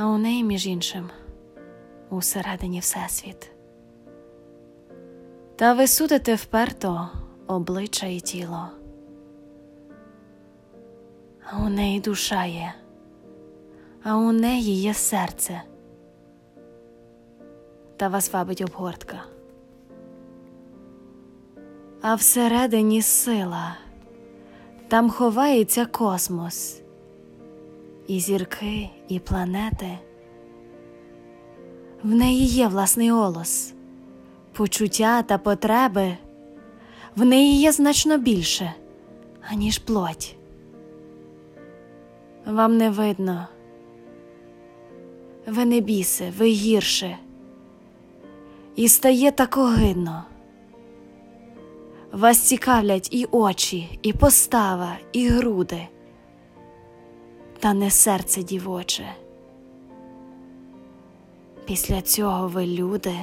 а у неї, між іншим, усередині Всесвіт. Та ви судите вперто обличчя і тіло, а у неї душа є, а у неї є серце, та вас вабить обгортка. А всередині сила, там ховається космос, і зірки, і планети. В неї є власний голос, почуття та потреби, в неї є значно більше, аніж плоть. Вам не видно, ви не біси, ви гірше, і стає так огидно. Вас цікавлять і очі, і постава, і груди, та не серце дівоче. Після цього ви люди.